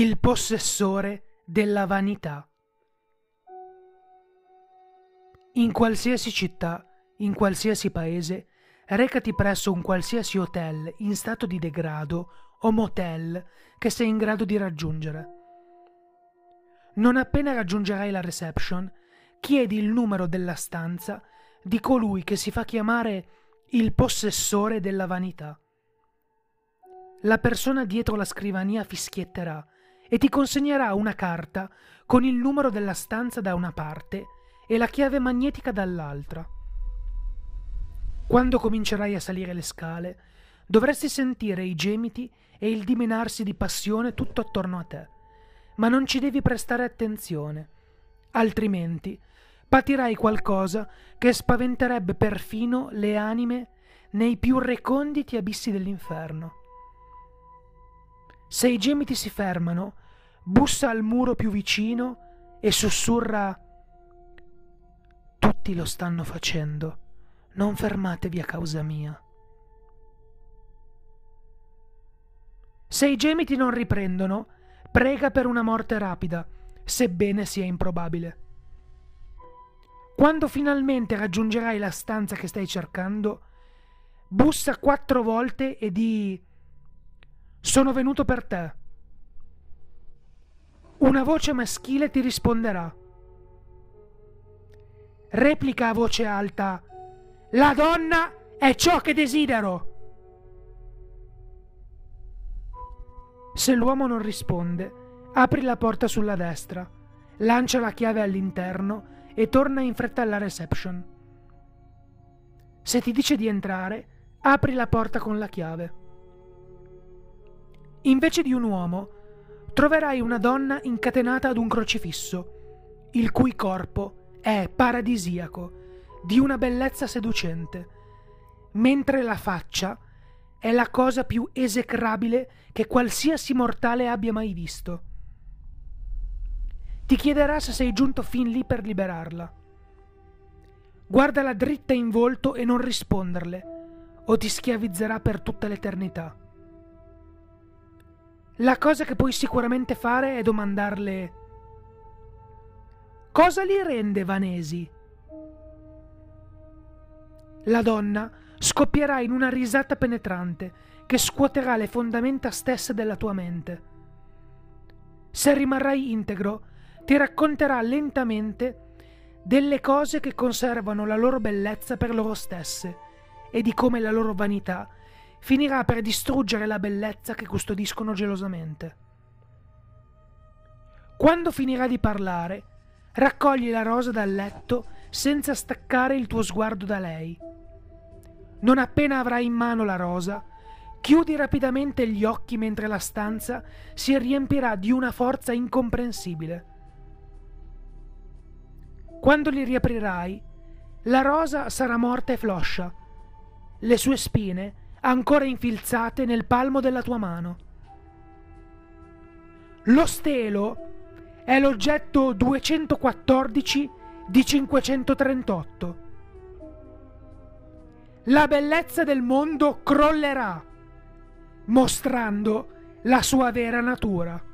il possessore della vanità. In qualsiasi città, in qualsiasi paese, recati presso un qualsiasi hotel in stato di degrado o motel che sei in grado di raggiungere. Non appena raggiungerai la reception, chiedi il numero della stanza di colui che si fa chiamare il possessore della vanità. La persona dietro la scrivania fischietterà e ti consegnerà una carta con il numero della stanza da una parte e la chiave magnetica dall'altra. Quando comincerai a salire le scale, dovresti sentire i gemiti e il dimenarsi di passione tutto attorno a te, ma non ci devi prestare attenzione, altrimenti patirai qualcosa che spaventerebbe perfino le anime nei più reconditi abissi dell'inferno. Se i gemiti si fermano, bussa al muro più vicino e sussurra Tutti lo stanno facendo, non fermatevi a causa mia. Se i gemiti non riprendono, prega per una morte rapida, sebbene sia improbabile. Quando finalmente raggiungerai la stanza che stai cercando, bussa quattro volte e di sono venuto per te. Una voce maschile ti risponderà. Replica a voce alta. La donna è ciò che desidero. Se l'uomo non risponde, apri la porta sulla destra, lancia la chiave all'interno e torna in fretta alla reception. Se ti dice di entrare, apri la porta con la chiave. Invece di un uomo, troverai una donna incatenata ad un crocifisso, il cui corpo è paradisiaco, di una bellezza seducente, mentre la faccia è la cosa più esecrabile che qualsiasi mortale abbia mai visto. Ti chiederà se sei giunto fin lì per liberarla. Guardala dritta in volto e non risponderle, o ti schiavizzerà per tutta l'eternità. La cosa che puoi sicuramente fare è domandarle Cosa li rende vanesi? La donna scoppierà in una risata penetrante che scuoterà le fondamenta stesse della tua mente. Se rimarrai integro, ti racconterà lentamente delle cose che conservano la loro bellezza per loro stesse e di come la loro vanità finirà per distruggere la bellezza che custodiscono gelosamente. Quando finirà di parlare, raccogli la rosa dal letto senza staccare il tuo sguardo da lei. Non appena avrai in mano la rosa, chiudi rapidamente gli occhi mentre la stanza si riempirà di una forza incomprensibile. Quando li riaprirai, la rosa sarà morta e floscia. Le sue spine ancora infilzate nel palmo della tua mano. Lo stelo è l'oggetto 214 di 538. La bellezza del mondo crollerà, mostrando la sua vera natura.